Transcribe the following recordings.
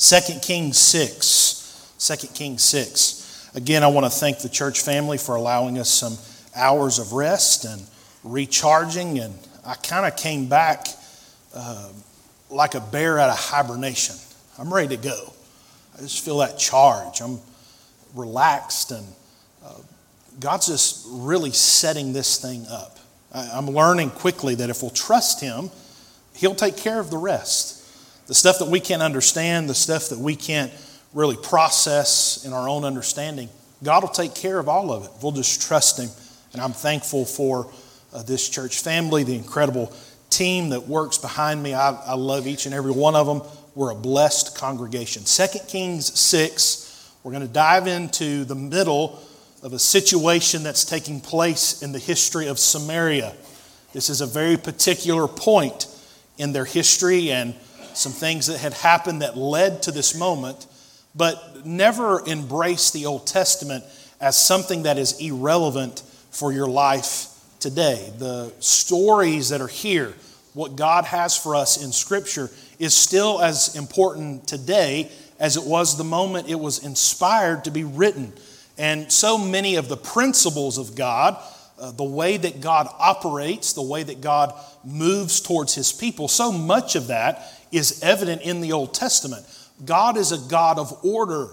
2 Kings 6. 2 Kings 6. Again, I want to thank the church family for allowing us some hours of rest and recharging. And I kind of came back uh, like a bear out of hibernation. I'm ready to go. I just feel that charge. I'm relaxed, and uh, God's just really setting this thing up. I, I'm learning quickly that if we'll trust Him, He'll take care of the rest. The stuff that we can't understand, the stuff that we can't really process in our own understanding, God will take care of all of it. We'll just trust Him. And I'm thankful for uh, this church family, the incredible team that works behind me. I, I love each and every one of them. We're a blessed congregation. 2 Kings 6, we're going to dive into the middle of a situation that's taking place in the history of Samaria. This is a very particular point in their history and some things that had happened that led to this moment, but never embrace the Old Testament as something that is irrelevant for your life today. The stories that are here, what God has for us in Scripture, is still as important today as it was the moment it was inspired to be written. And so many of the principles of God, uh, the way that God operates, the way that God moves towards his people, so much of that is evident in the Old Testament. God is a God of order.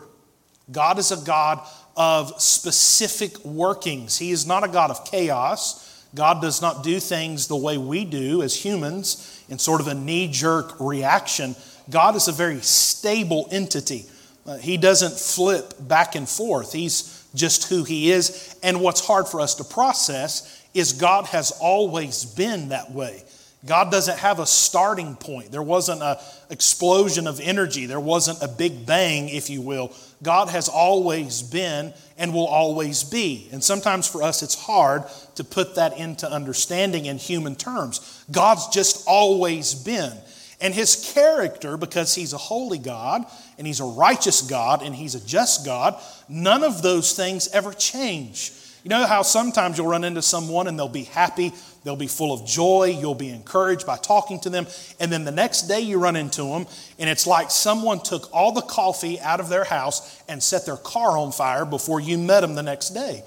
God is a God of specific workings. He is not a God of chaos. God does not do things the way we do as humans in sort of a knee jerk reaction. God is a very stable entity. Uh, he doesn't flip back and forth. He's just who He is. And what's hard for us to process is God has always been that way. God doesn't have a starting point. There wasn't an explosion of energy. There wasn't a big bang, if you will. God has always been and will always be. And sometimes for us, it's hard to put that into understanding in human terms. God's just always been. And his character, because he's a holy God and he's a righteous God and he's a just God, none of those things ever change. You know how sometimes you'll run into someone and they'll be happy, they'll be full of joy, you'll be encouraged by talking to them, and then the next day you run into them and it's like someone took all the coffee out of their house and set their car on fire before you met them the next day.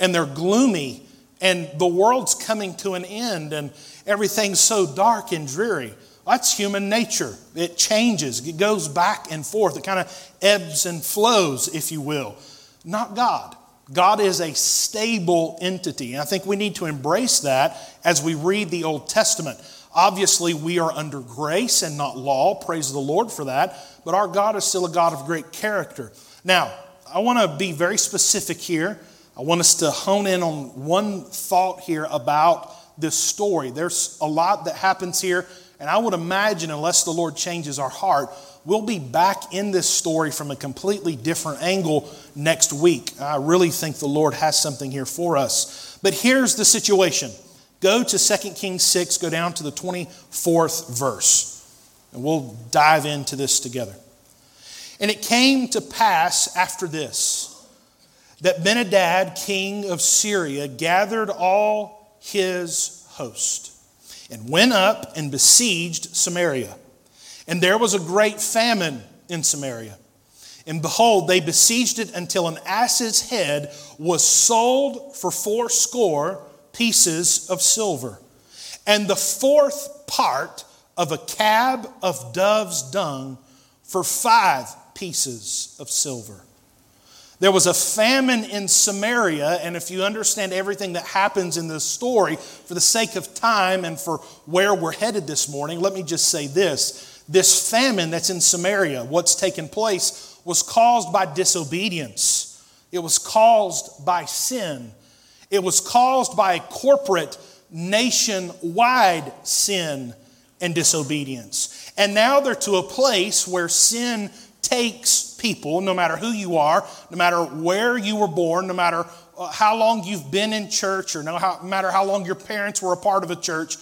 And they're gloomy and the world's coming to an end and everything's so dark and dreary. That's human nature. It changes, it goes back and forth, it kind of ebbs and flows, if you will. Not God. God is a stable entity. And I think we need to embrace that as we read the Old Testament. Obviously, we are under grace and not law. Praise the Lord for that. But our God is still a God of great character. Now, I want to be very specific here. I want us to hone in on one thought here about this story. There's a lot that happens here, and I would imagine, unless the Lord changes our heart, we'll be back in this story from a completely different angle next week. I really think the Lord has something here for us. But here's the situation go to 2 Kings 6, go down to the 24th verse, and we'll dive into this together. And it came to pass after this that Benhadad, king of Syria, gathered all his host and went up and besieged Samaria. And there was a great famine in Samaria. And behold, they besieged it until an ass's head was sold for fourscore pieces of silver, and the fourth part of a cab of dove's dung for five pieces of silver. There was a famine in Samaria, and if you understand everything that happens in this story, for the sake of time and for where we're headed this morning, let me just say this. This famine that's in Samaria, what's taken place, was caused by disobedience. It was caused by sin. It was caused by corporate, nationwide sin and disobedience. And now they're to a place where sin takes people, no matter who you are, no matter where you were born, no matter uh, how long you've been in church, or no matter how long your parents were a part of a church,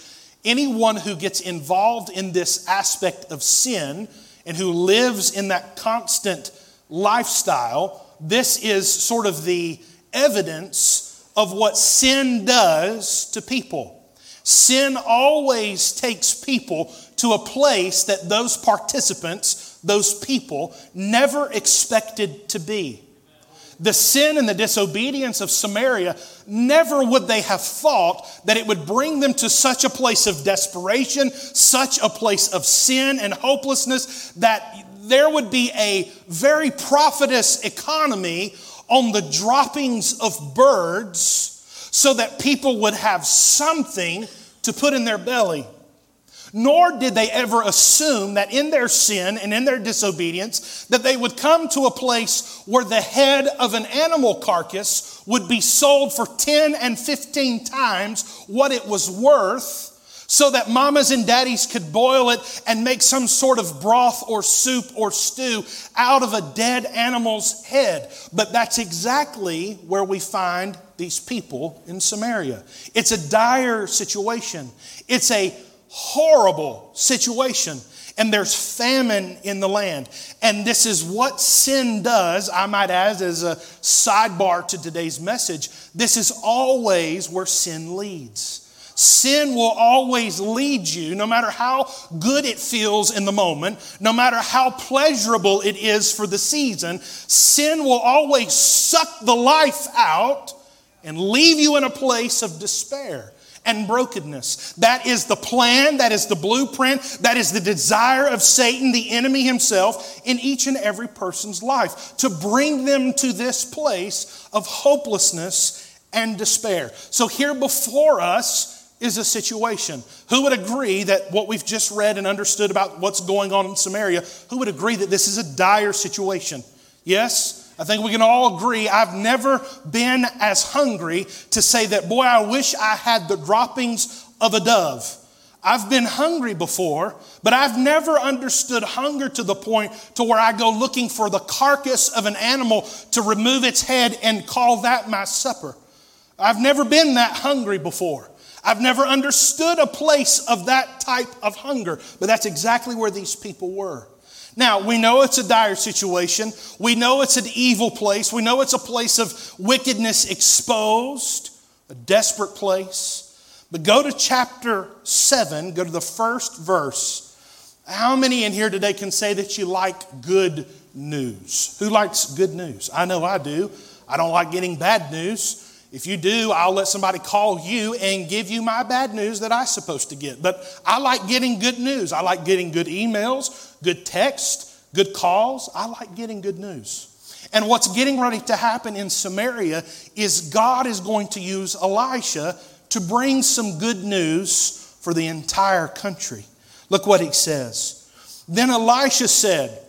anyone who gets involved in this aspect of sin and who lives in that constant lifestyle, this is sort of the evidence of what sin does to people. Sin always takes people to a place that those participants those people never expected to be. The sin and the disobedience of Samaria, never would they have thought that it would bring them to such a place of desperation, such a place of sin and hopelessness, that there would be a very profitous economy on the droppings of birds so that people would have something to put in their belly. Nor did they ever assume that in their sin and in their disobedience that they would come to a place where the head of an animal carcass would be sold for 10 and 15 times what it was worth so that mamas and daddies could boil it and make some sort of broth or soup or stew out of a dead animal's head. But that's exactly where we find these people in Samaria. It's a dire situation. It's a horrible situation. And there's famine in the land. And this is what sin does, I might add as a sidebar to today's message. This is always where sin leads. Sin will always lead you, no matter how good it feels in the moment, no matter how pleasurable it is for the season, sin will always suck the life out and leave you in a place of despair and brokenness. That is the plan, that is the blueprint, that is the desire of Satan, the enemy himself, in each and every person's life to bring them to this place of hopelessness and despair. So, here before us is a situation. Who would agree that what we've just read and understood about what's going on in Samaria, who would agree that this is a dire situation? Yes? I think we can all agree I've never been as hungry to say that, boy, I wish I had the droppings of a dove. I've been hungry before, but I've never understood hunger to the point to where I go looking for the carcass of an animal to remove its head and call that my supper. I've never been that hungry before. I've never understood a place of that type of hunger, but that's exactly where these people were. Now, we know it's a dire situation. We know it's an evil place. We know it's a place of wickedness exposed, a desperate place. But go to chapter 7, go to the first verse. How many in here today can say that you like good news? Who likes good news? I know I do. I don't like getting bad news. If you do, I'll let somebody call you and give you my bad news that I'm supposed to get. But I like getting good news. I like getting good emails, good text, good calls. I like getting good news. And what's getting ready to happen in Samaria is God is going to use Elisha to bring some good news for the entire country. Look what he says. Then Elisha said,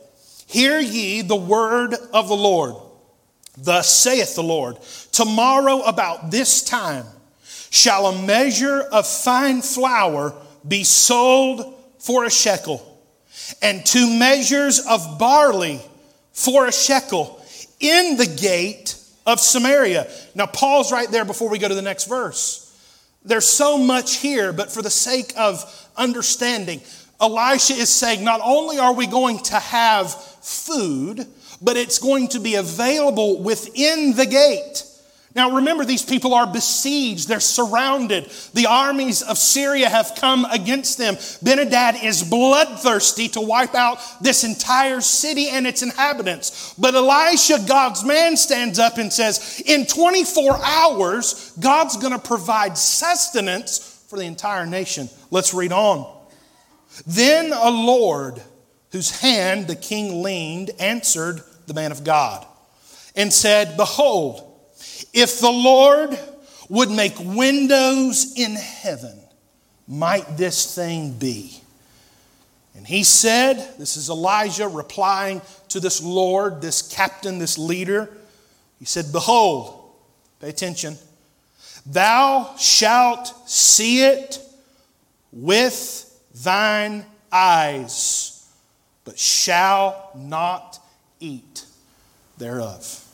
Hear ye the word of the Lord. Thus saith the Lord Tomorrow about this time shall a measure of fine flour be sold for a shekel, and two measures of barley for a shekel in the gate of Samaria. Now, pause right there before we go to the next verse. There's so much here, but for the sake of understanding, Elisha is saying not only are we going to have food, but it's going to be available within the gate. Now remember, these people are besieged, they're surrounded. The armies of Syria have come against them. Benhadad is bloodthirsty to wipe out this entire city and its inhabitants. But Elisha, God's man, stands up and says, In 24 hours, God's going to provide sustenance for the entire nation. Let's read on. Then a Lord, whose hand the king leaned, answered the man of God, and said, Behold, if the Lord would make windows in heaven, might this thing be? And he said, This is Elijah replying to this Lord, this captain, this leader. He said, Behold, pay attention, thou shalt see it with thine eyes, but shall not eat thereof.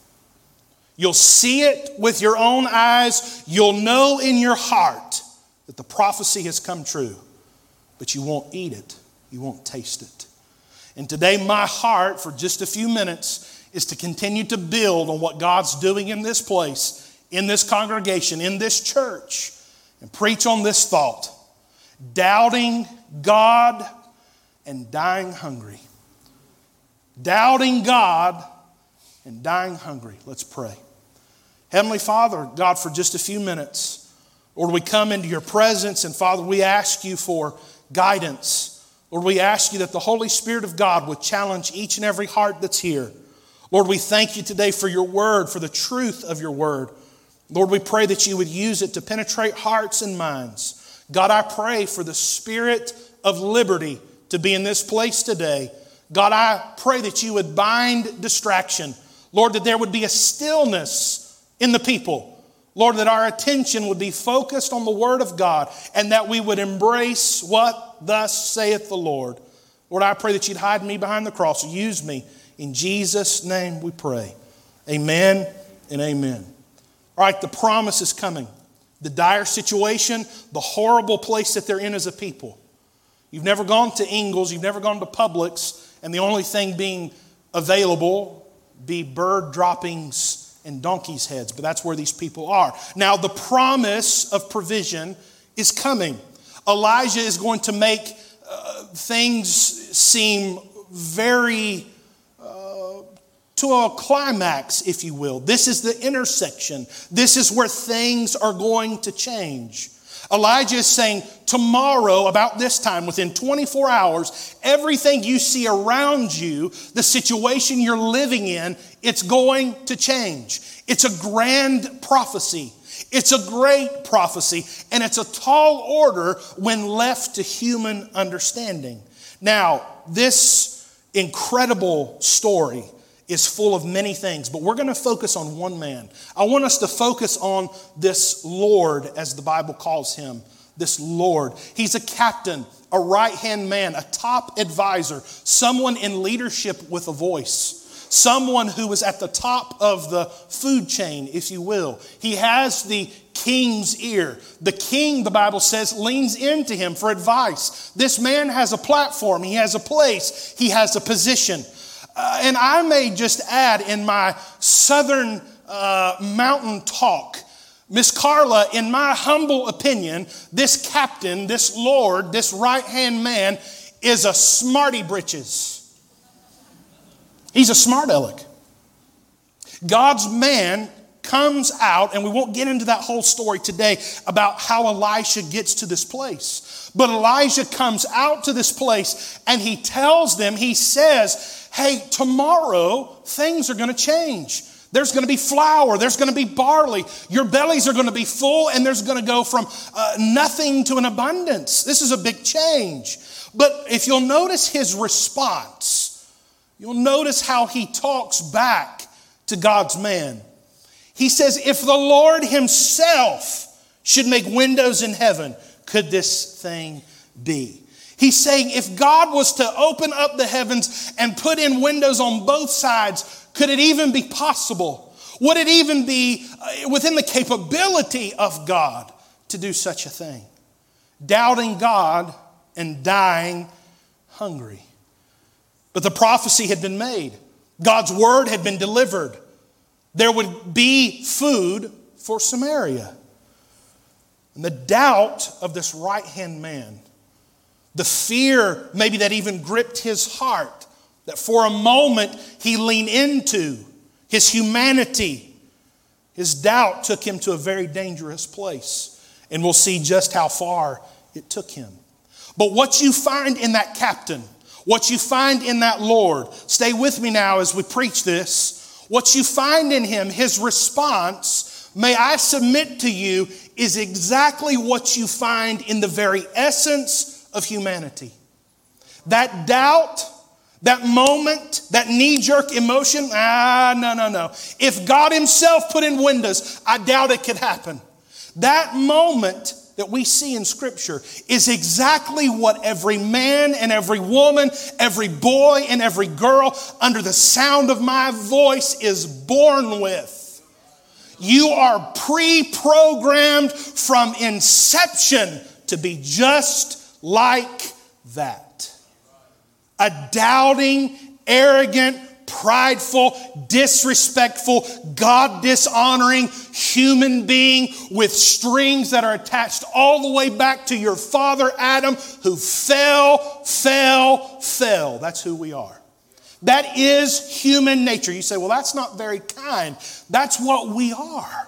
You'll see it with your own eyes. You'll know in your heart that the prophecy has come true, but you won't eat it. You won't taste it. And today, my heart for just a few minutes is to continue to build on what God's doing in this place, in this congregation, in this church, and preach on this thought doubting God and dying hungry doubting God and dying hungry. Let's pray. Heavenly Father, God, for just a few minutes, Lord, we come into your presence, and Father, we ask you for guidance. Lord, we ask you that the Holy Spirit of God would challenge each and every heart that's here. Lord, we thank you today for your word, for the truth of your word. Lord, we pray that you would use it to penetrate hearts and minds. God, I pray for the spirit of liberty to be in this place today. God, I pray that you would bind distraction. Lord, that there would be a stillness in the people. Lord, that our attention would be focused on the Word of God and that we would embrace what thus saith the Lord. Lord, I pray that you'd hide me behind the cross. Use me. In Jesus' name we pray. Amen and amen. All right, the promise is coming. The dire situation, the horrible place that they're in as a people. You've never gone to Ingles, you've never gone to Publix, and the only thing being available be bird droppings and donkeys' heads, but that's where these people are. Now, the promise of provision is coming. Elijah is going to make uh, things seem very uh, to a climax, if you will. This is the intersection. This is where things are going to change. Elijah is saying, tomorrow, about this time, within 24 hours, everything you see around you, the situation you're living in, it's going to change. It's a grand prophecy. It's a great prophecy, and it's a tall order when left to human understanding. Now, this incredible story is full of many things, but we're going to focus on one man. I want us to focus on this Lord, as the Bible calls him, this Lord. He's a captain, a right hand man, a top advisor, someone in leadership with a voice. Someone who is at the top of the food chain, if you will. He has the king's ear. The king, the Bible says, leans into him for advice. This man has a platform, he has a place, he has a position. Uh, and I may just add in my southern uh, mountain talk, Miss Carla, in my humble opinion, this captain, this Lord, this right hand man is a smarty britches. He's a smart aleck. God's man comes out, and we won't get into that whole story today about how Elisha gets to this place. But Elijah comes out to this place and he tells them, he says, hey, tomorrow things are going to change. There's going to be flour, there's going to be barley. Your bellies are going to be full, and there's going to go from uh, nothing to an abundance. This is a big change. But if you'll notice his response, you'll notice how he talks back to God's man. He says, If the Lord himself should make windows in heaven, could this thing be? He's saying if God was to open up the heavens and put in windows on both sides, could it even be possible? Would it even be uh, within the capability of God to do such a thing? Doubting God and dying hungry. But the prophecy had been made, God's word had been delivered. There would be food for Samaria. And the doubt of this right hand man the fear, maybe that even gripped his heart, that for a moment he leaned into, his humanity, his doubt took him to a very dangerous place. And we'll see just how far it took him. But what you find in that captain, what you find in that Lord, stay with me now as we preach this. What you find in him, his response, may I submit to you, is exactly what you find in the very essence of humanity. That doubt, that moment, that knee jerk emotion, ah, no, no, no. If God Himself put in windows, I doubt it could happen. That moment that we see in Scripture is exactly what every man and every woman, every boy and every girl under the sound of my voice is born with. You are pre programmed from inception to be just like that. A doubting, arrogant, prideful, disrespectful, God dishonoring human being with strings that are attached all the way back to your father Adam, who fell, fell, fell. That's who we are. That is human nature. You say, well, that's not very kind. That's what we are.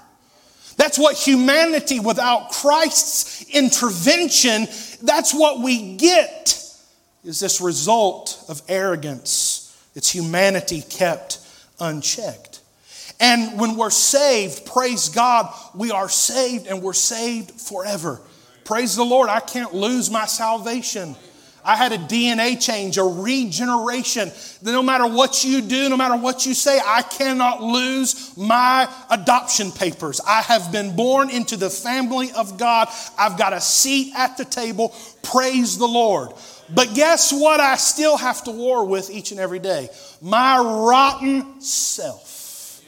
That's what humanity without Christ's intervention, that's what we get, is this result of arrogance. It's humanity kept unchecked. And when we're saved, praise God, we are saved and we're saved forever. Praise the Lord, I can't lose my salvation. I had a DNA change, a regeneration. That no matter what you do, no matter what you say, I cannot lose my adoption papers. I have been born into the family of God. I've got a seat at the table. Praise the Lord. But guess what I still have to war with each and every day? My rotten self,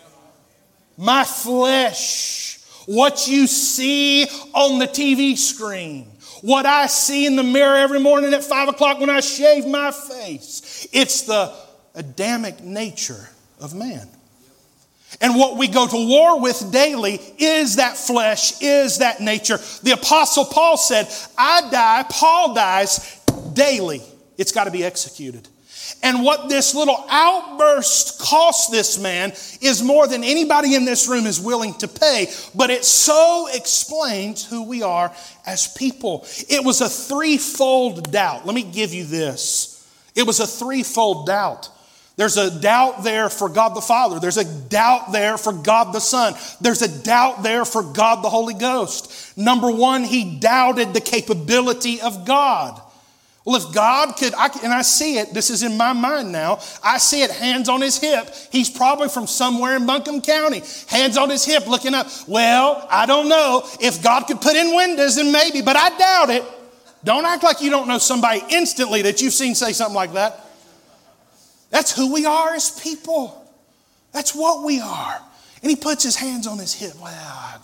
my flesh, what you see on the TV screen what I see in the mirror every morning at five o'clock when I shave my face. It's the Adamic nature of man. And what we go to war with daily is that flesh, is that nature. The Apostle Paul said, I die, Paul dies daily. It's got to be executed. And what this little outburst cost this man is more than anybody in this room is willing to pay, but it so explains who we are as people. It was a threefold doubt. Let me give you this it was a threefold doubt. There's a doubt there for God the Father. There's a doubt there for God the Son. There's a doubt there for God the Holy Ghost. Number one, he doubted the capability of God. Well, if God could, I, and I see it, this is in my mind now, I see it hands on his hip. He's probably from somewhere in Buncombe County, hands on his hip looking up. Well, I don't know. If God could put in windows, then maybe, but I doubt it. Don't act like you don't know somebody instantly that you've seen say something like that. That's who we are as people. That's what we are. And he puts his hands on his hip. Well,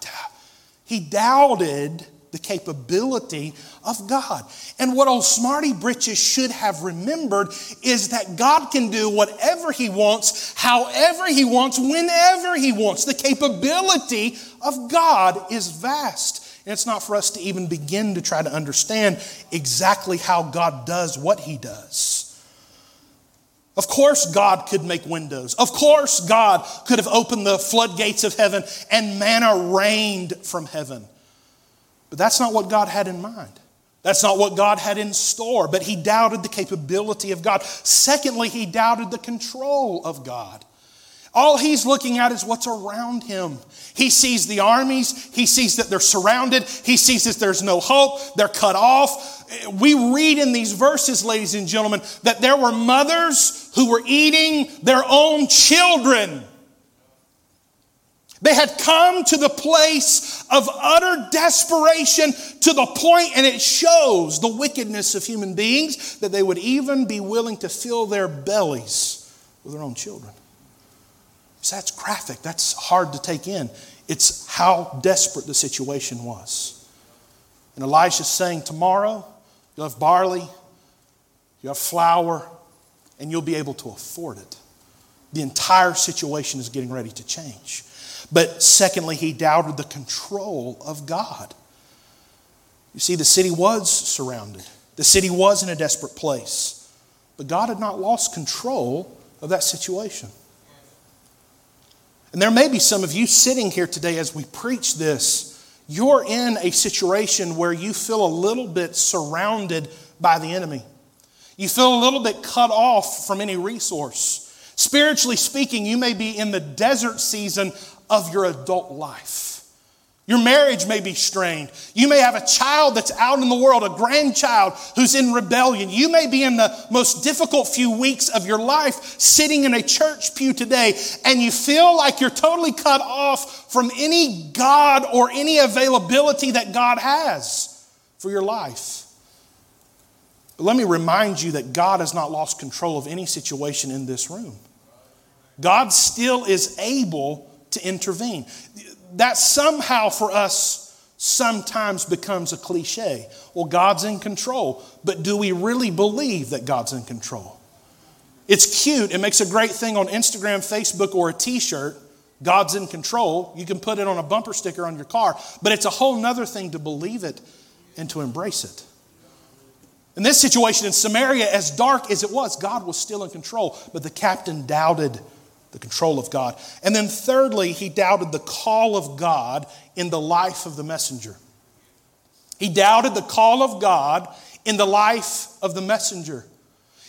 he doubted the capability of God. And what old Smarty Britches should have remembered is that God can do whatever He wants, however He wants, whenever He wants. The capability of God is vast. And it's not for us to even begin to try to understand exactly how God does what He does. Of course, God could make windows. Of course, God could have opened the floodgates of heaven and manna rained from heaven. But that's not what God had in mind. That's not what God had in store, but he doubted the capability of God. Secondly, he doubted the control of God. All he's looking at is what's around him. He sees the armies, he sees that they're surrounded, he sees that there's no hope, they're cut off. We read in these verses, ladies and gentlemen, that there were mothers who were eating their own children. They had come to the place of utter desperation to the point, and it shows the wickedness of human beings that they would even be willing to fill their bellies with their own children. So that's graphic, that's hard to take in. It's how desperate the situation was. And Elisha's saying, Tomorrow you'll have barley, you'll have flour, and you'll be able to afford it. The entire situation is getting ready to change. But secondly, he doubted the control of God. You see, the city was surrounded, the city was in a desperate place. But God had not lost control of that situation. And there may be some of you sitting here today as we preach this. You're in a situation where you feel a little bit surrounded by the enemy. You feel a little bit cut off from any resource. Spiritually speaking, you may be in the desert season of your adult life. Your marriage may be strained. You may have a child that's out in the world, a grandchild who's in rebellion. You may be in the most difficult few weeks of your life sitting in a church pew today, and you feel like you're totally cut off from any God or any availability that God has for your life. But let me remind you that God has not lost control of any situation in this room. God still is able to intervene. That somehow for us sometimes becomes a cliche. Well, God's in control, but do we really believe that God's in control? It's cute. It makes a great thing on Instagram, Facebook, or a t shirt. God's in control. You can put it on a bumper sticker on your car, but it's a whole nother thing to believe it and to embrace it. In this situation in Samaria, as dark as it was, God was still in control, but the captain doubted the control of God. And then, thirdly, he doubted the call of God in the life of the messenger. He doubted the call of God in the life of the messenger.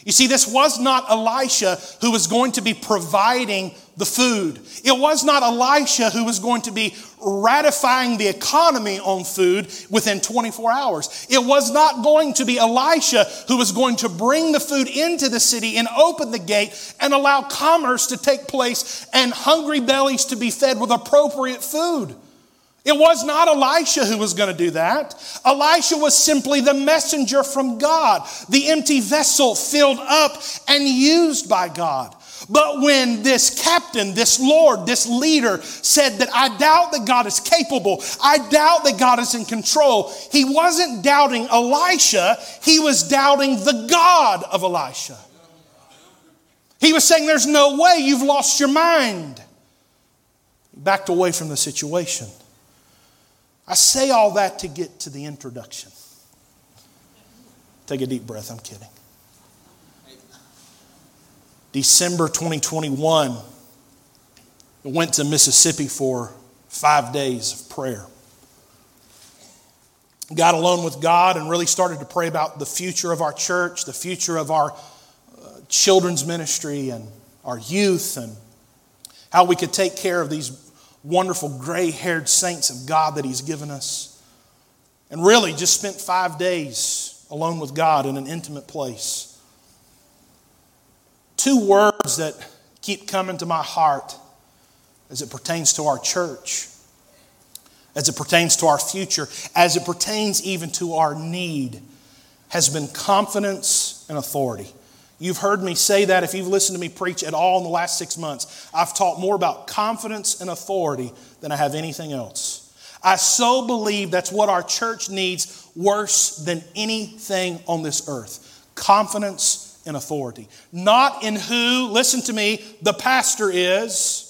You see, this was not Elisha who was going to be providing the food. It was not Elisha who was going to be ratifying the economy on food within 24 hours. It was not going to be Elisha who was going to bring the food into the city and open the gate and allow commerce to take place and hungry bellies to be fed with appropriate food. It was not Elisha who was going to do that. Elisha was simply the messenger from God, the empty vessel filled up and used by God. But when this captain, this Lord, this leader said that I doubt that God is capable, I doubt that God is in control, he wasn't doubting Elisha, he was doubting the God of Elisha. He was saying, There's no way you've lost your mind. Backed away from the situation. I say all that to get to the introduction. Take a deep breath, I'm kidding. December 2021, I went to Mississippi for five days of prayer. Got alone with God and really started to pray about the future of our church, the future of our uh, children's ministry and our youth, and how we could take care of these wonderful gray haired saints of God that He's given us. And really just spent five days alone with God in an intimate place. Two words that keep coming to my heart as it pertains to our church, as it pertains to our future, as it pertains even to our need, has been confidence and authority. You've heard me say that if you've listened to me preach at all in the last six months. I've taught more about confidence and authority than I have anything else. I so believe that's what our church needs worse than anything on this earth confidence and authority. Not in who, listen to me, the pastor is,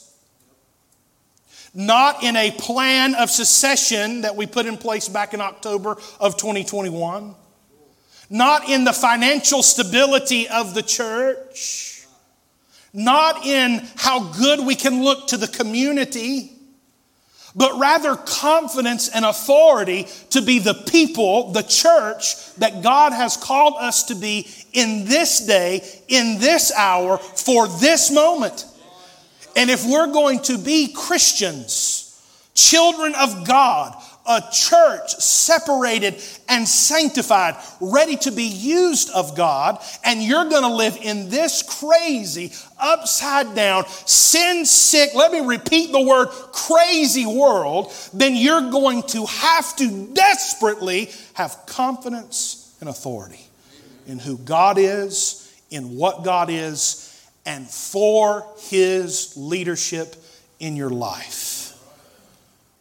not in a plan of secession that we put in place back in October of 2021 not in the financial stability of the church, not in how good we can look to the community, but rather confidence and authority to be the people, the church that God has called us to be in this day, in this hour, for this moment. And if we're going to be Christians, children of God, a church separated and sanctified, ready to be used of God, and you're going to live in this crazy, upside down, sin sick, let me repeat the word crazy world, then you're going to have to desperately have confidence and authority in who God is, in what God is, and for His leadership in your life.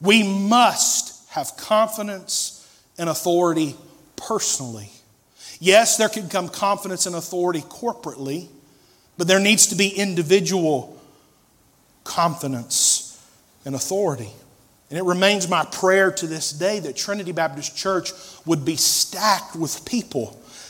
We must have confidence and authority personally. Yes, there can come confidence and authority corporately, but there needs to be individual confidence and authority. And it remains my prayer to this day that Trinity Baptist Church would be stacked with people,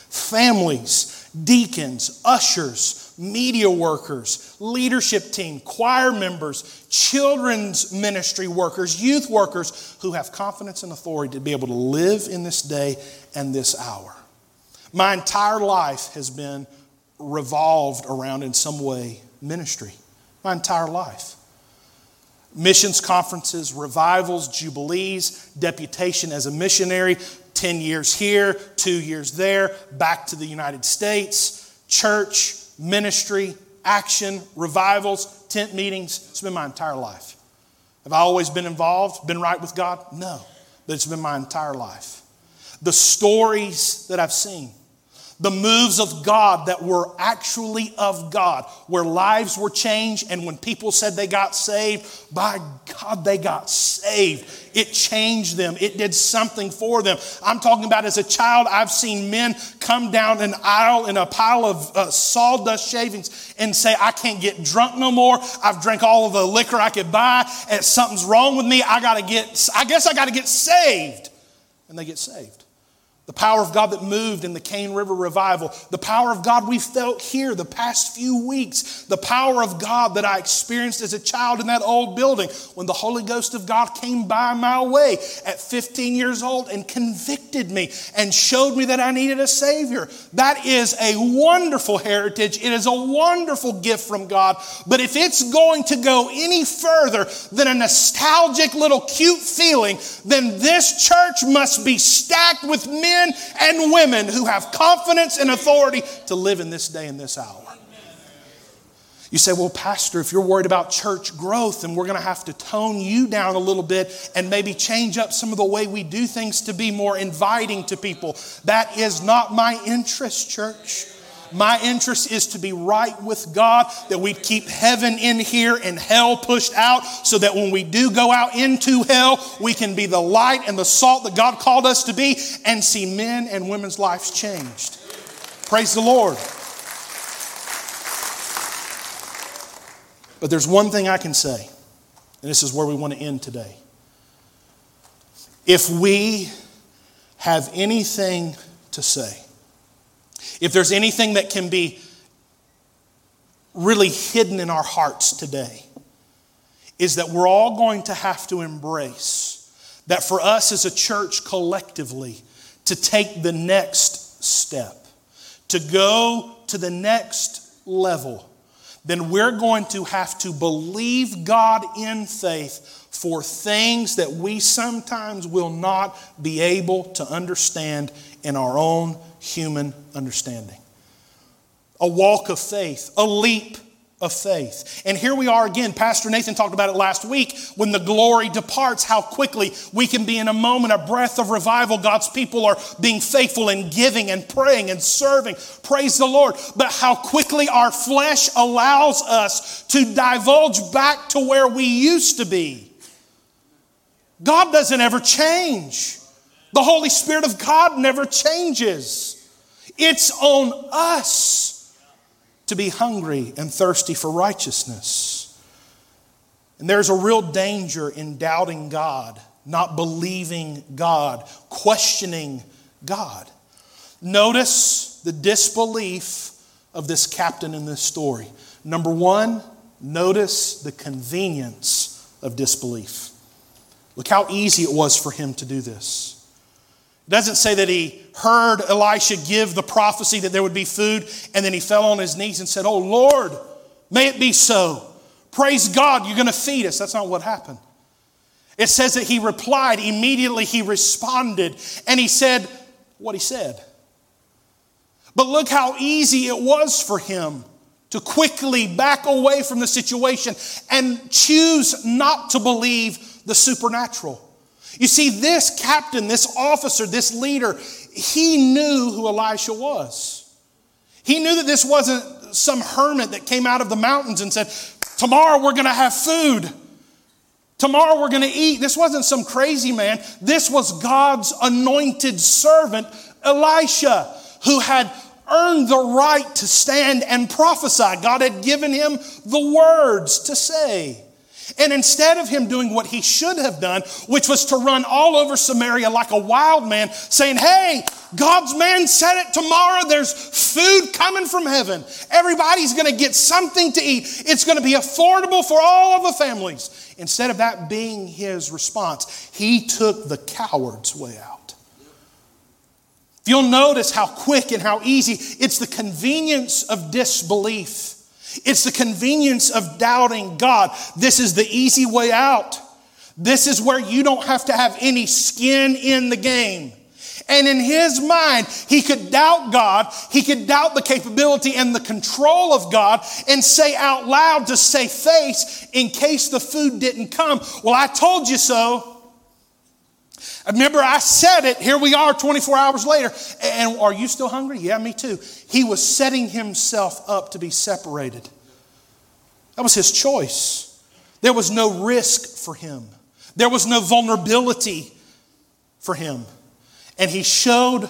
families, deacons, ushers, media workers, leadership team, choir members, children's ministry workers, youth workers who have confidence and authority to be able to live in this day and this hour. My entire life has been revolved around, in some way, ministry. My entire life. Missions conferences, revivals, jubilees, deputation as a missionary, 10 years here, two years there, back to the United States, church, ministry, action, revivals, tent meetings. It's been my entire life. Have I always been involved, been right with God? No, but it's been my entire life. The stories that I've seen, the moves of God that were actually of God, where lives were changed, and when people said they got saved, by God, they got saved. It changed them, it did something for them. I'm talking about as a child, I've seen men come down an aisle in a pile of uh, sawdust shavings and say, I can't get drunk no more. I've drank all of the liquor I could buy, and something's wrong with me. I gotta get, I guess I gotta get saved. And they get saved. The power of God that moved in the Cane River revival. The power of God we felt here the past few weeks. The power of God that I experienced as a child in that old building when the Holy Ghost of God came by my way at 15 years old and convicted me and showed me that I needed a Savior. That is a wonderful heritage. It is a wonderful gift from God. But if it's going to go any further than a nostalgic little cute feeling, then this church must be stacked with men men and women who have confidence and authority to live in this day and this hour. You say, well, Pastor, if you're worried about church growth, then we're going to have to tone you down a little bit and maybe change up some of the way we do things to be more inviting to people. That is not my interest, church. My interest is to be right with God, that we keep heaven in here and hell pushed out, so that when we do go out into hell, we can be the light and the salt that God called us to be and see men and women's lives changed. Praise the Lord. But there's one thing I can say, and this is where we want to end today. If we have anything to say, if there's anything that can be really hidden in our hearts today, is that we're all going to have to embrace that for us as a church collectively to take the next step, to go to the next level, then we're going to have to believe God in faith for things that we sometimes will not be able to understand in our own human understanding. A walk of faith, a leap of faith. And here we are again. Pastor Nathan talked about it last week. When the glory departs, how quickly we can be in a moment, a breath of revival. God's people are being faithful and giving and praying and serving. Praise the Lord. But how quickly our flesh allows us to divulge back to where we used to be. God doesn't ever change. The Holy Spirit of God never changes. It's on us to be hungry and thirsty for righteousness. And there's a real danger in doubting God, not believing God, questioning God. Notice the disbelief of this captain in this story. Number one, notice the convenience of disbelief. Look how easy it was for him to do this. Doesn't say that he heard Elisha give the prophecy that there would be food and then he fell on his knees and said, Oh Lord, may it be so. Praise God, you're going to feed us. That's not what happened. It says that he replied, immediately he responded, and he said what he said. But look how easy it was for him to quickly back away from the situation and choose not to believe the supernatural. You see, this captain, this officer, this leader, he knew who Elisha was. He knew that this wasn't some hermit that came out of the mountains and said, Tomorrow we're going to have food. Tomorrow we're going to eat. This wasn't some crazy man. This was God's anointed servant, Elisha, who had earned the right to stand and prophesy. God had given him the words to say. And instead of him doing what he should have done, which was to run all over Samaria like a wild man, saying, Hey, God's man said it tomorrow. There's food coming from heaven. Everybody's going to get something to eat. It's going to be affordable for all of the families. Instead of that being his response, he took the coward's way out. If you'll notice how quick and how easy, it's the convenience of disbelief it's the convenience of doubting God. This is the easy way out. This is where you don't have to have any skin in the game. And in his mind, he could doubt God, he could doubt the capability and the control of God, and say out loud to save face in case the food didn't come. Well, I told you so. Remember, I said it. Here we are 24 hours later. And are you still hungry? Yeah, me too. He was setting himself up to be separated. That was his choice. There was no risk for him, there was no vulnerability for him. And he showed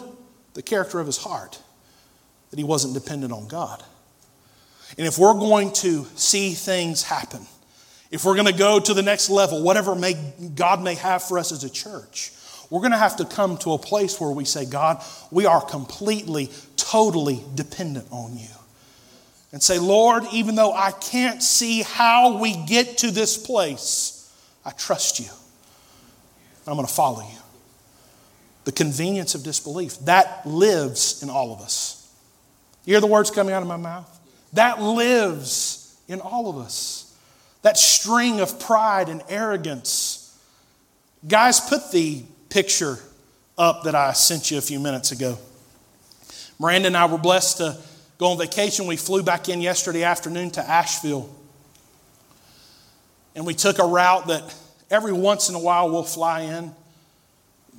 the character of his heart that he wasn't dependent on God. And if we're going to see things happen, if we're going to go to the next level, whatever may, God may have for us as a church, We're going to have to come to a place where we say, God, we are completely, totally dependent on you. And say, Lord, even though I can't see how we get to this place, I trust you. I'm going to follow you. The convenience of disbelief, that lives in all of us. You hear the words coming out of my mouth? That lives in all of us. That string of pride and arrogance. Guys, put the picture up that I sent you a few minutes ago. Miranda and I were blessed to go on vacation. We flew back in yesterday afternoon to Asheville. And we took a route that every once in a while we'll fly in.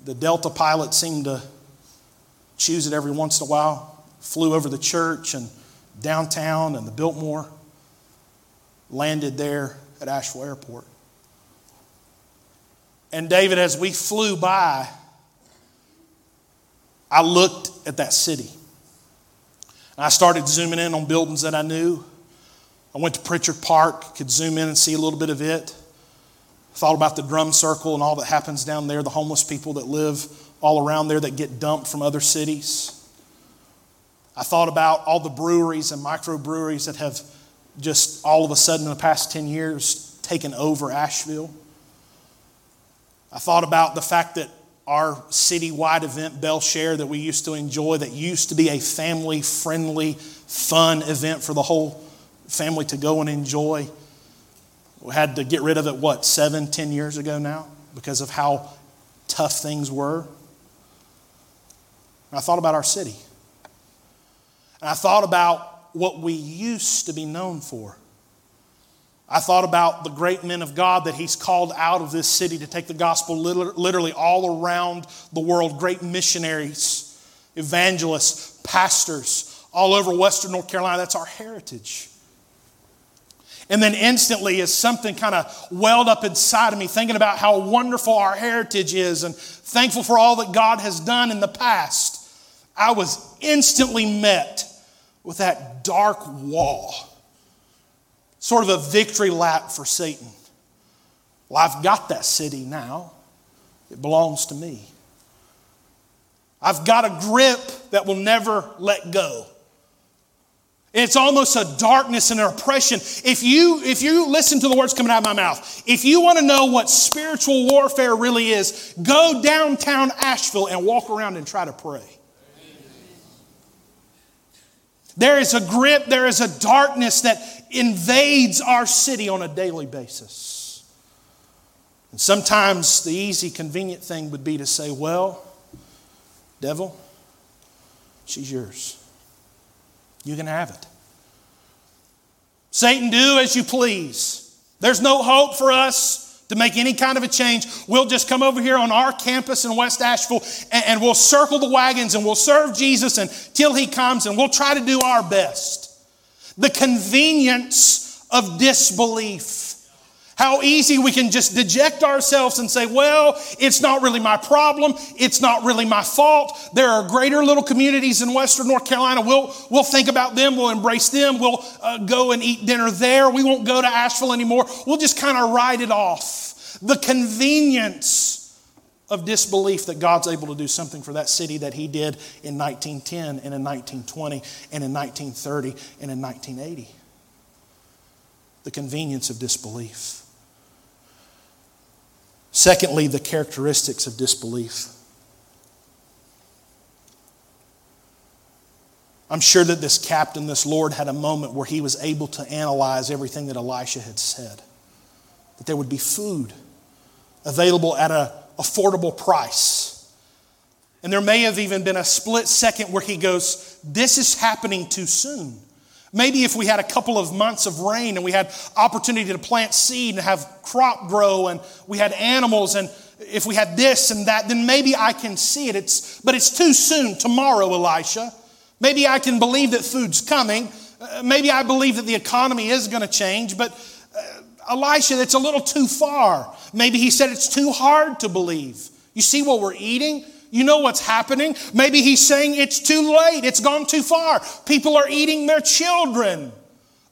The Delta pilot seemed to choose it every once in a while. Flew over the church and downtown and the Biltmore. Landed there at Asheville Airport. And David, as we flew by, I looked at that city. I started zooming in on buildings that I knew. I went to Pritchard Park, could zoom in and see a little bit of it. Thought about the drum circle and all that happens down there, the homeless people that live all around there that get dumped from other cities. I thought about all the breweries and microbreweries that have just all of a sudden in the past 10 years taken over Asheville. I thought about the fact that our citywide event, Bele Chere, that we used to enjoy, that used to be a family friendly, fun event for the whole family to go and enjoy. We had to get rid of it, what, seven, ten years ago now, because of how tough things were. And I thought about our city. And I thought about what we used to be known for. I thought about the great men of God that He's called out of this city to take the gospel literally all around the world. Great missionaries, evangelists, pastors, all over Western North Carolina. That's our heritage. And then instantly, as something kind of welled up inside of me, thinking about how wonderful our heritage is and thankful for all that God has done in the past, I was instantly met with that dark wall sort of a victory lap for Satan. Well, I've got that city now, it belongs to me. I've got a grip that will never let go. It's almost a darkness and an oppression. If you, if you listen to the words coming out of my mouth, if you want to know what spiritual warfare really is, go downtown Asheville and walk around and try to pray. There is a grip, there is a darkness that invades our city on a daily basis. And sometimes the easy, convenient thing would be to say, Well, devil, she's yours. You can have it. Satan, do as you please. There's no hope for us to make any kind of a change. We'll just come over here on our campus in West Asheville and, and we'll circle the wagons and we'll serve Jesus until he comes and we'll try to do our best the convenience of disbelief. How easy we can just deject ourselves and say, well, it's not really my problem. It's not really my fault. There are greater little communities in Western North Carolina. We'll, we'll think about them. We'll embrace them. We'll uh, go and eat dinner there. We won't go to Asheville anymore. We'll just kind of write it off. The convenience of disbelief that God's able to do something for that city that He did in 1910 and in 1920 and in 1930 and in 1980. The convenience of disbelief. Secondly, the characteristics of disbelief. I'm sure that this captain, this Lord, had a moment where he was able to analyze everything that Elisha had said. That there would be food available at a affordable price. And there may have even been a split second where he goes, This is happening too soon. Maybe if we had a couple of months of rain and we had opportunity to plant seed and have crop grow and we had animals and if we had this and that, then maybe I can see it. It's, but it's too soon tomorrow, Elisha. Maybe I can believe that food's coming. Uh, maybe I believe that the economy is going to change, but Elisha, that's a little too far. Maybe he said it's too hard to believe. You see what we're eating? You know what's happening? Maybe he's saying it's too late, it's gone too far. People are eating their children.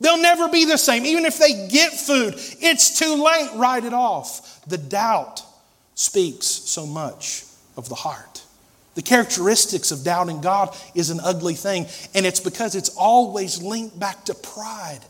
They'll never be the same. Even if they get food, it's too late. Write it off. The doubt speaks so much. of the heart. The characteristics of doubting God is an ugly thing, and it's because it's always linked back to pride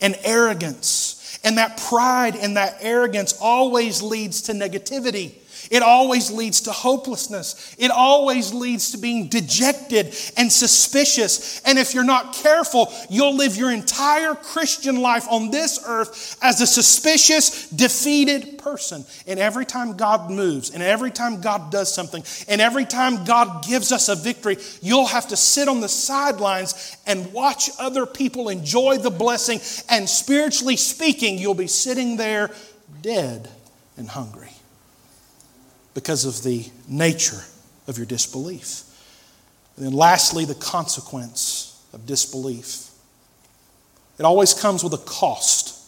and arrogance. And that pride and that arrogance always leads to negativity. It always leads to hopelessness. It always leads to being dejected and suspicious. And if you're not careful, you'll live your entire Christian life on this earth as a suspicious, defeated person. And every time God moves, and every time God does something, and every time God gives us a victory, you'll have to sit on the sidelines and watch other people enjoy the blessing. And spiritually speaking, you'll be sitting there dead and hungry because of the nature of your disbelief. And then, lastly, the consequence of disbelief. It always comes with a cost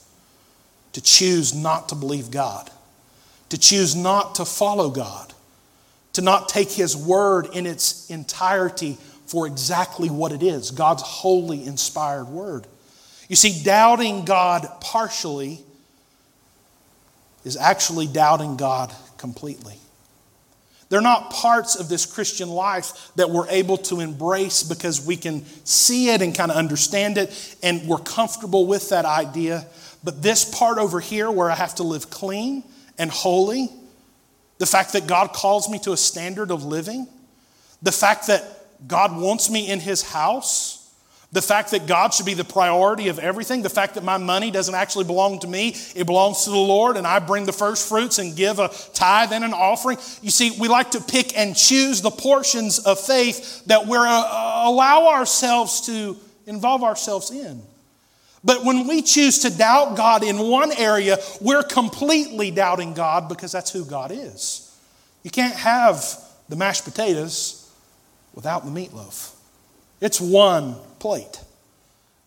to choose not to believe God, to choose not to follow God, to not take His word in its entirety for exactly what it is God's holy, inspired word. You see, doubting God partially is actually doubting God completely. They're not parts of this Christian life that we're able to embrace because we can see it and kind of understand it and we're comfortable with that idea. But this part over here, where I have to live clean and holy, the fact that God calls me to a standard of living, the fact that God wants me in His house, the fact that God should be the priority of everything, the fact that my money doesn't actually belong to me, it belongs to the Lord, and I bring the first fruits and give a tithe and an offering. You see, we like to pick and choose the portions of faith that we uh, allow ourselves to involve ourselves in. But when we choose to doubt God in one area, we're completely doubting God because that's who God is. You can't have the mashed potatoes without the meatloaf. It's one plate.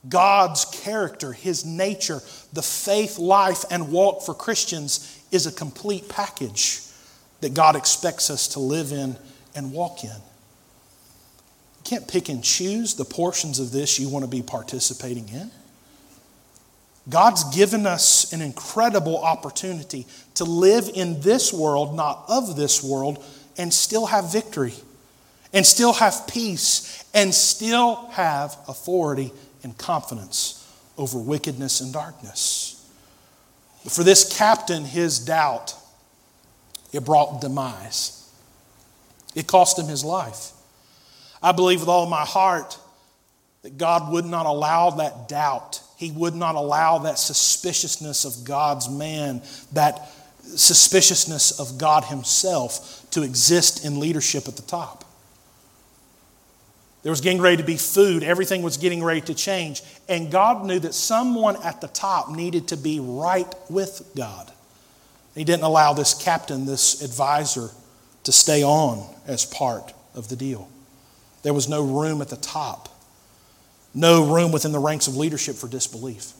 God's character, His nature, the faith, life, and walk for Christians is a complete package that God expects us to live in and walk in. You can't pick and choose the portions of this you want to be participating in. God's given us an incredible opportunity to live in this world, not of this world, and still have victory and still have peace and still have authority and confidence over wickedness and darkness. But for this captain, his doubt, it brought demise. It cost him his life. I believe with all my heart that God would not allow that doubt. He would not allow that suspiciousness of God's man, that suspiciousness of God Himself to exist in leadership at the top. There was getting ready to be food. Everything was getting ready to change. And God knew that someone at the top needed to be right with God. He didn't allow this captain, this advisor, to stay on as part of the deal. There was no room at the top, no room within the ranks of leadership for disbelief.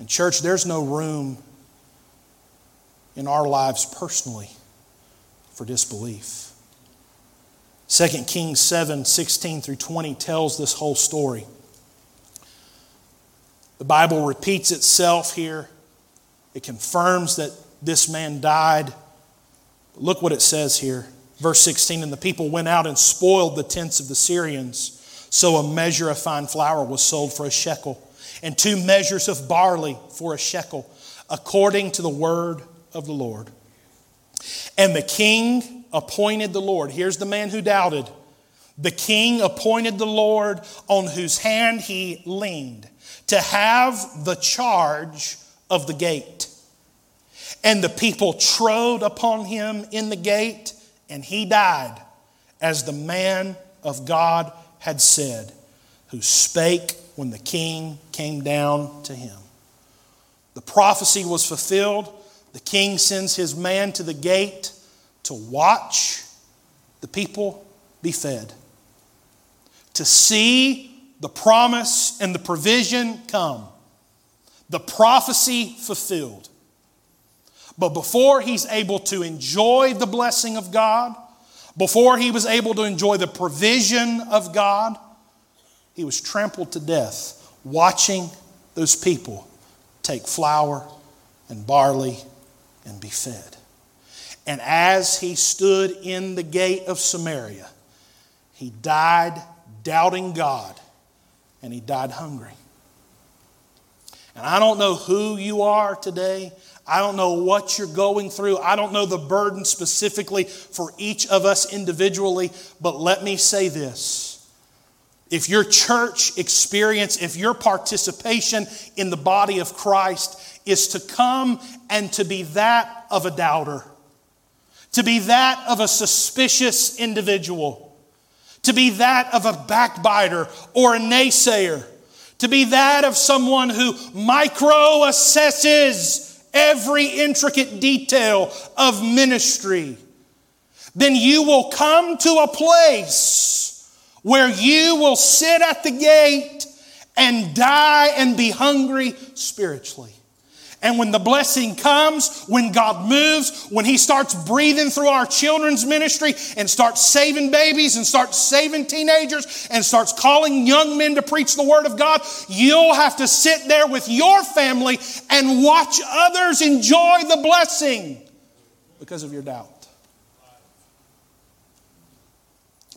In church, there's no room in our lives personally for disbelief. 2 Kings 7 16 through 20 tells this whole story. The Bible repeats itself here. It confirms that this man died. Look what it says here. Verse 16 And the people went out and spoiled the tents of the Syrians. So a measure of fine flour was sold for a shekel, and two measures of barley for a shekel, according to the word of the Lord. And the king appointed the Lord. Here's the man who doubted. The king appointed the Lord on whose hand he leaned to have the charge of the gate. And the people trode upon him in the gate, and he died, as the man of God had said, who spake when the king came down to him. The prophecy was fulfilled. The king sends his man to the gate to watch the people be fed, to see the promise and the provision come, the prophecy fulfilled. But before he's able to enjoy the blessing of God, before he was able to enjoy the provision of God, he was trampled to death watching those people take flour and barley and be fed. And as he stood in the gate of Samaria, he died doubting God and he died hungry. And I don't know who you are today. I don't know what you're going through. I don't know the burden specifically for each of us individually, but let me say this. If your church experience, if your participation in the body of Christ is to come and to be that of a doubter, to be that of a suspicious individual, to be that of a backbiter or a naysayer, to be that of someone who micro assesses every intricate detail of ministry, then you will come to a place where you will sit at the gate and die and be hungry spiritually. And when the blessing comes, when God moves, when He starts breathing through our children's ministry and starts saving babies and starts saving teenagers and starts calling young men to preach the Word of God, you'll have to sit there with your family and watch others enjoy the blessing because of your doubt.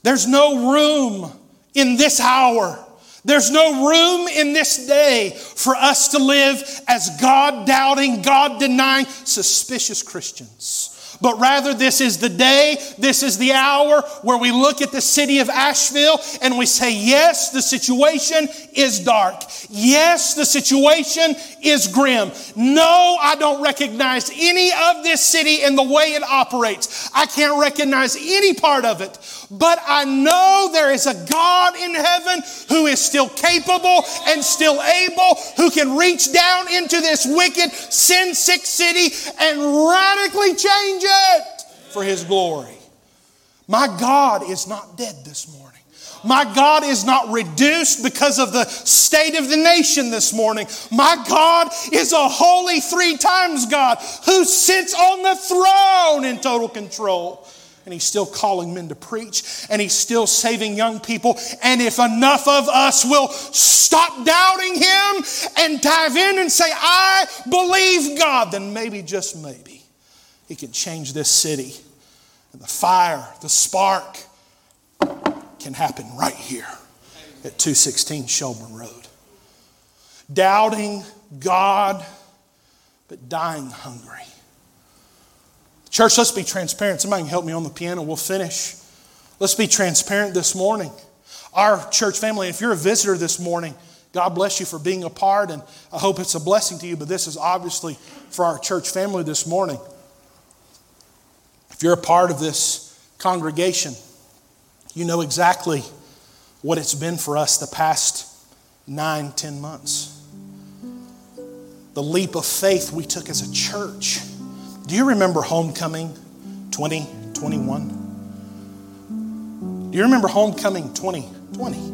There's no room in this hour there's no room in this day for us to live as God doubting, God denying, suspicious Christians. But rather, this is the day, this is the hour where we look at the city of Asheville and we say, yes, the situation is dark. Yes, the situation is grim. No, I don't recognize any of this city in the way it operates. I can't recognize any part of it. But I know there is a God in heaven who is still capable and still able, who can reach down into this wicked, sin sick city and radically change it for His glory. My God is not dead this morning. My God is not reduced because of the state of the nation this morning. My God is a holy three times God who sits on the throne in total control and he's still calling men to preach, and he's still saving young people. And if enough of us will stop doubting him and dive in and say, I believe God, then maybe, just maybe, he can change this city. And the fire, the spark can happen right here at 216 Shelburne Road. Doubting God, but dying hungry. Church, let's be transparent. Somebody can help me on the piano. We'll finish. Let's be transparent this morning. Our church family, if you're a visitor this morning, God bless you for being a part, and I hope it's a blessing to you, but this is obviously for our church family this morning. If you're a part of this congregation, you know exactly what it's been for us the past nine, ten months. The leap of faith we took as a church do you remember homecoming 2021? Do you remember homecoming 2020?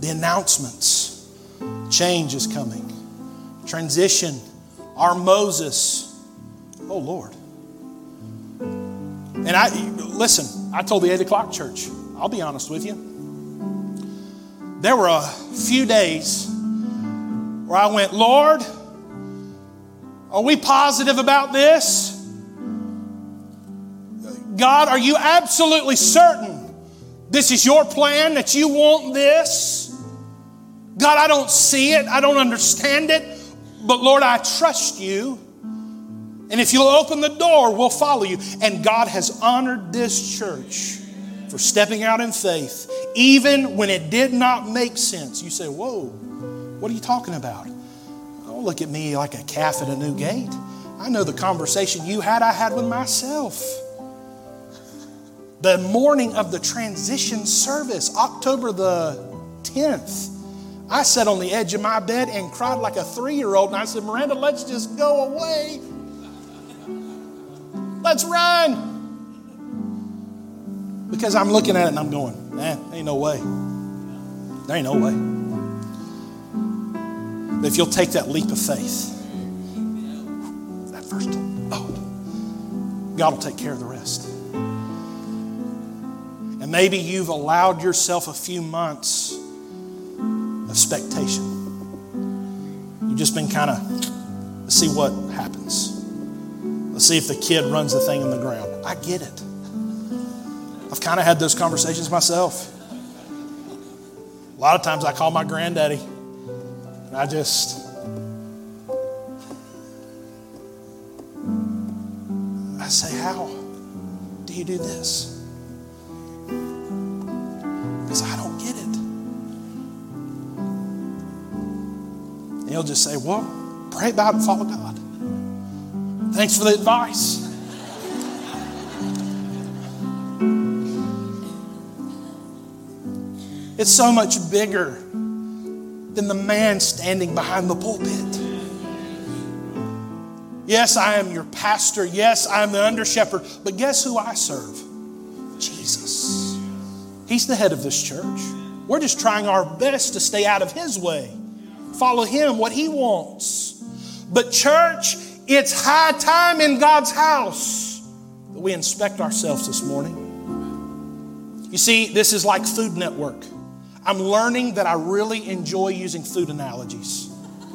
The announcements change is coming, transition, our Moses. Oh, Lord. And I, listen, I told the 8 o'clock church, I'll be honest with you. There were a few days where I went, Lord, are we positive about this? God, are you absolutely certain this is your plan, that you want this? God, I don't see it, I don't understand it, but Lord, I trust you. And if you'll open the door, we'll follow you. And God has honored this church for stepping out in faith, even when it did not make sense. You say, Whoa, what are you talking about? Don't look at me like a calf at a new gate. I know the conversation you had, I had with myself. The morning of the transition service, October the 10th, I sat on the edge of my bed and cried like a three year old. And I said, Miranda, let's just go away. Let's run. Because I'm looking at it and I'm going, man, ain't no way. There ain't no way. But if you'll take that leap of faith, that first, oh, God will take care of the rest. And maybe you've allowed yourself a few months of expectation. You've just been kind of, let's see what happens. Let's see if the kid runs the thing in the ground. I get it. I've kind of had those conversations myself. A lot of times I call my granddaddy and I just, I say, How do you do this? Because I don't get it. And he'll just say, Well, pray about it, follow God. Thanks for the advice. It's so much bigger than the man standing behind the pulpit. Yes, I am your pastor. Yes, I'm the under shepherd. But guess who I serve? Jesus. He's the head of this church. We're just trying our best to stay out of his way, follow him, what he wants. But, church, it's high time in God's house that we inspect ourselves this morning. You see, this is like Food Network. I'm learning that I really enjoy using food analogies.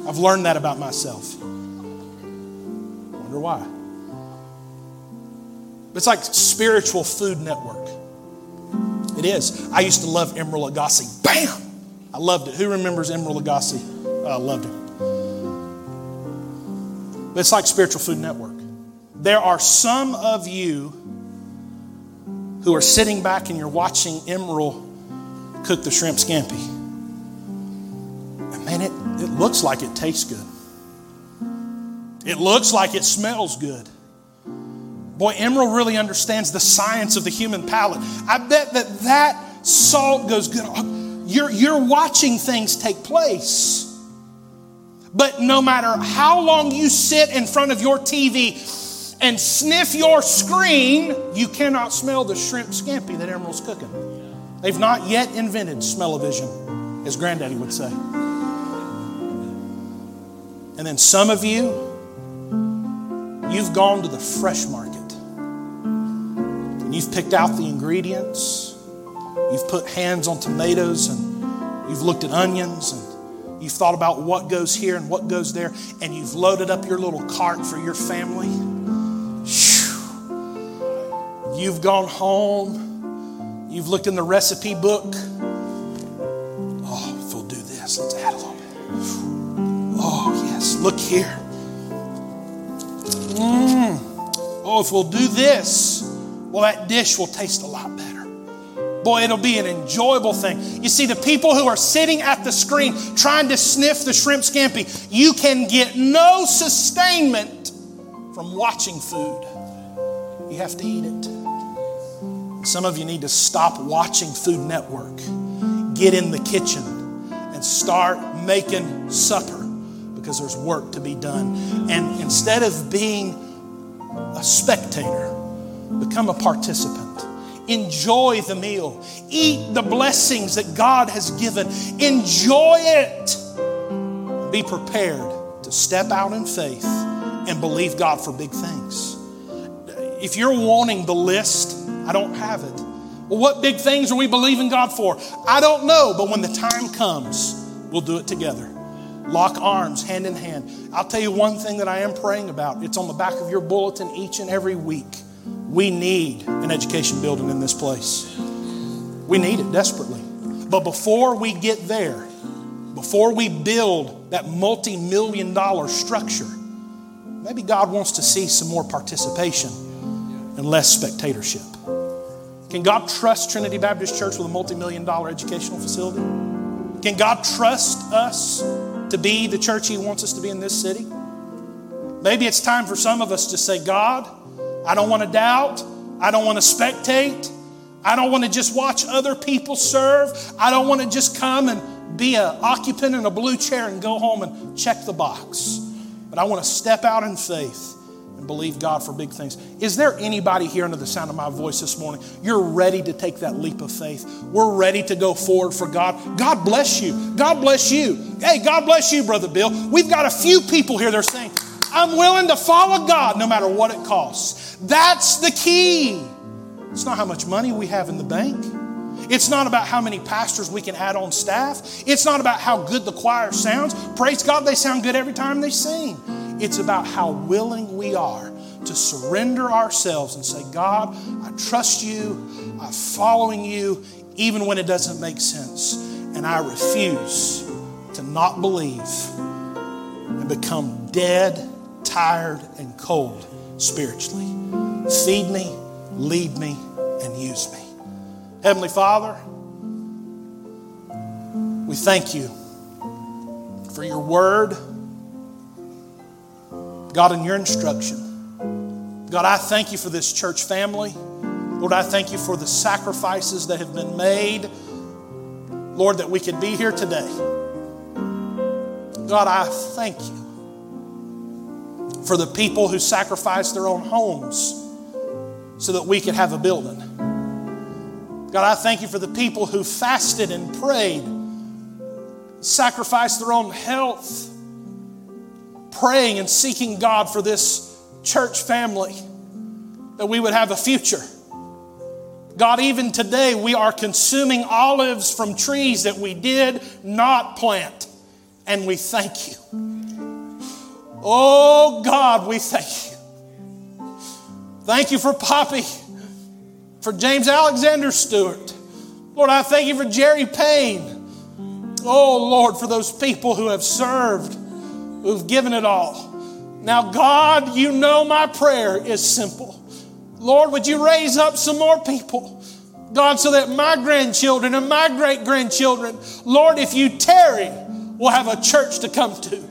I've learned that about myself. Wonder why. It's like spiritual food network. It is. I used to love Emeril Lagasse. Bam! I loved it. Who remembers Emeril Lagasse? I loved him. But it's like spiritual food network. There are some of you who are sitting back and you're watching Emeril cook the shrimp scampi. And man, it, it looks like it tastes good. It looks like it smells good. Boy, Emeril really understands the science of the human palate. I bet that that salt goes good. You're, you're watching things take place. But no matter how long you sit in front of your TV and sniff your screen, you cannot smell the shrimp scampi that Emeril's cooking. They've not yet invented smell-o-vision, as Granddaddy would say. And then some of you, you've gone to the fresh market and you've picked out the ingredients. You've put hands on tomatoes and you've looked at onions and You've thought about what goes here and what goes there, and you've loaded up your little cart for your family. You've gone home. You've looked in the recipe book. Oh, if we'll do this, let's add a little bit. Oh, yes, look here. Mm. Oh, if we'll do this, well, that dish will taste a lot better. Boy, it'll be an enjoyable thing. You see, the people who are sitting at the screen trying to sniff the shrimp scampi, you can get no sustainment from watching food. You have to eat it. Some of you need to stop watching Food Network. Get in the kitchen and start making supper because there's work to be done. And instead of being a spectator, become a participant. Enjoy the meal. Eat the blessings that God has given. Enjoy it. Be prepared to step out in faith and believe God for big things. If you're wanting the list, I don't have it. Well, what big things are we believing God for? I don't know, but when the time comes, we'll do it together. Lock arms, hand in hand. I'll tell you one thing that I am praying about. It's on the back of your bulletin each and every week. We need an education building in this place. We need it desperately. But before we get there, before we build that multi million dollar structure, maybe God wants to see some more participation and less spectatorship. Can God trust Trinity Baptist Church with a multi million dollar educational facility? Can God trust us to be the church He wants us to be in this city? Maybe it's time for some of us to say, God, I don't want to doubt. I don't want to spectate. I don't want to just watch other people serve. I don't want to just come and be an occupant in a blue chair and go home and check the box. But I want to step out in faith and believe God for big things. Is there anybody here under the sound of my voice this morning? You're ready to take that leap of faith. We're ready to go forward for God. God bless you. God bless you. Hey, God bless you, Brother Bill. We've got a few people here that are saying, I'm willing to follow God no matter what it costs. That's the key. It's not how much money we have in the bank. It's not about how many pastors we can add on staff. It's not about how good the choir sounds. Praise God, they sound good every time they sing. It's about how willing we are to surrender ourselves and say, God, I trust you, I'm following you, even when it doesn't make sense. And I refuse to not believe and become dead, tired, and cold spiritually. Feed me, lead me, and use me. Heavenly Father, we thank you for your word, God, and your instruction. God, I thank you for this church family. Lord, I thank you for the sacrifices that have been made. Lord, that we could be here today. God, I thank you for the people who sacrificed their own homes so that we could have a building. God, I thank you for the people who fasted and prayed, sacrificed their own health, praying and seeking God for this church family, that we would have a future. God, even today, we are consuming olives from trees that we did not plant, and we thank you. Oh, God, we thank you. Thank you for Poppy, for James Alexander Stewart. Lord, I thank you for Jerry Payne. Oh, Lord, for those people who have served, who've given it all. Now, God, you know my prayer is simple. Lord, would you raise up some more people? God, so that my grandchildren and my great grandchildren, Lord, if you tarry, will have a church to come to.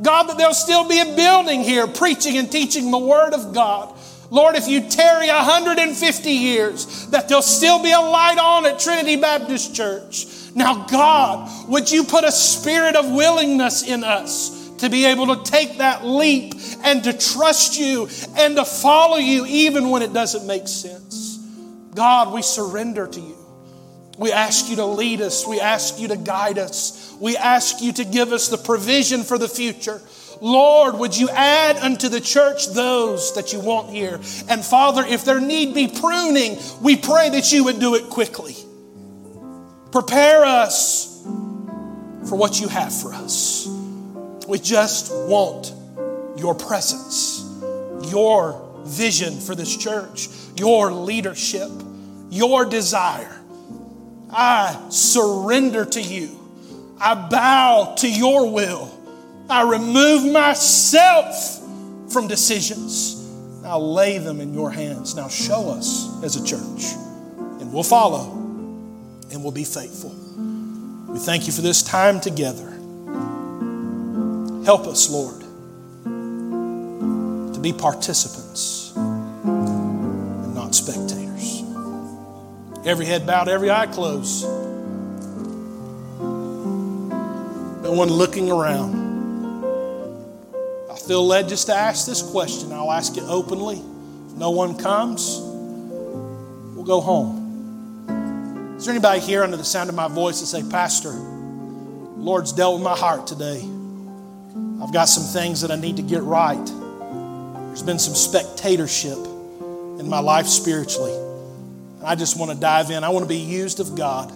God, that there'll still be a building here preaching and teaching the Word of God. Lord, if you tarry 150 years, that there'll still be a light on at Trinity Baptist Church. Now, God, would you put a spirit of willingness in us to be able to take that leap and to trust you and to follow you even when it doesn't make sense. God, we surrender to you. We ask you to lead us. We ask you to guide us. We ask you to give us the provision for the future. Lord, would you add unto the church those that you want here? And Father, if there need be pruning, we pray that you would do it quickly. Prepare us for what you have for us. We just want your presence, your vision for this church, your leadership, your desire. I surrender to you. I bow to your will. I remove myself from decisions. I'll lay them in your hands. Now show us as a church, and we'll follow and we'll be faithful. We thank you for this time together. Help us, Lord, to be participants and not spectators. Every head bowed, every eye closed. No one looking around. Feel led just to ask this question. I'll ask it openly. No one comes, we'll go home. Is there anybody here under the sound of my voice that say, Pastor, Lord's dealt with my heart today? I've got some things that I need to get right. There's been some spectatorship in my life spiritually. And I just want to dive in. I want to be used of God.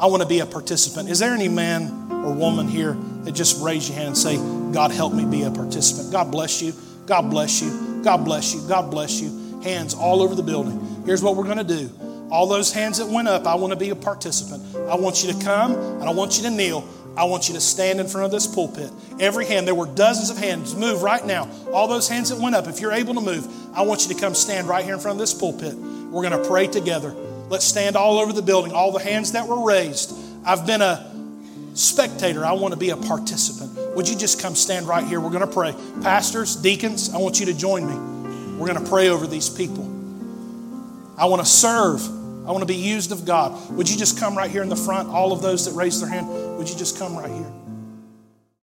I want to be a participant. Is there any man or woman here that just raise your hand and say, God, help me be a participant? God bless you. God bless you. God bless you. God bless you. Hands all over the building. Here's what we're going to do. All those hands that went up, I want to be a participant. I want you to come and I want you to kneel. I want you to stand in front of this pulpit. Every hand, there were dozens of hands. Move right now. All those hands that went up, if you're able to move, I want you to come stand right here in front of this pulpit. We're going to pray together. Let's stand all over the building. All the hands that were raised. I've been a spectator. I want to be a participant. Would you just come stand right here? We're going to pray. Pastors, deacons, I want you to join me. We're going to pray over these people. I want to serve. I want to be used of God. Would you just come right here in the front? All of those that raised their hand, would you just come right here?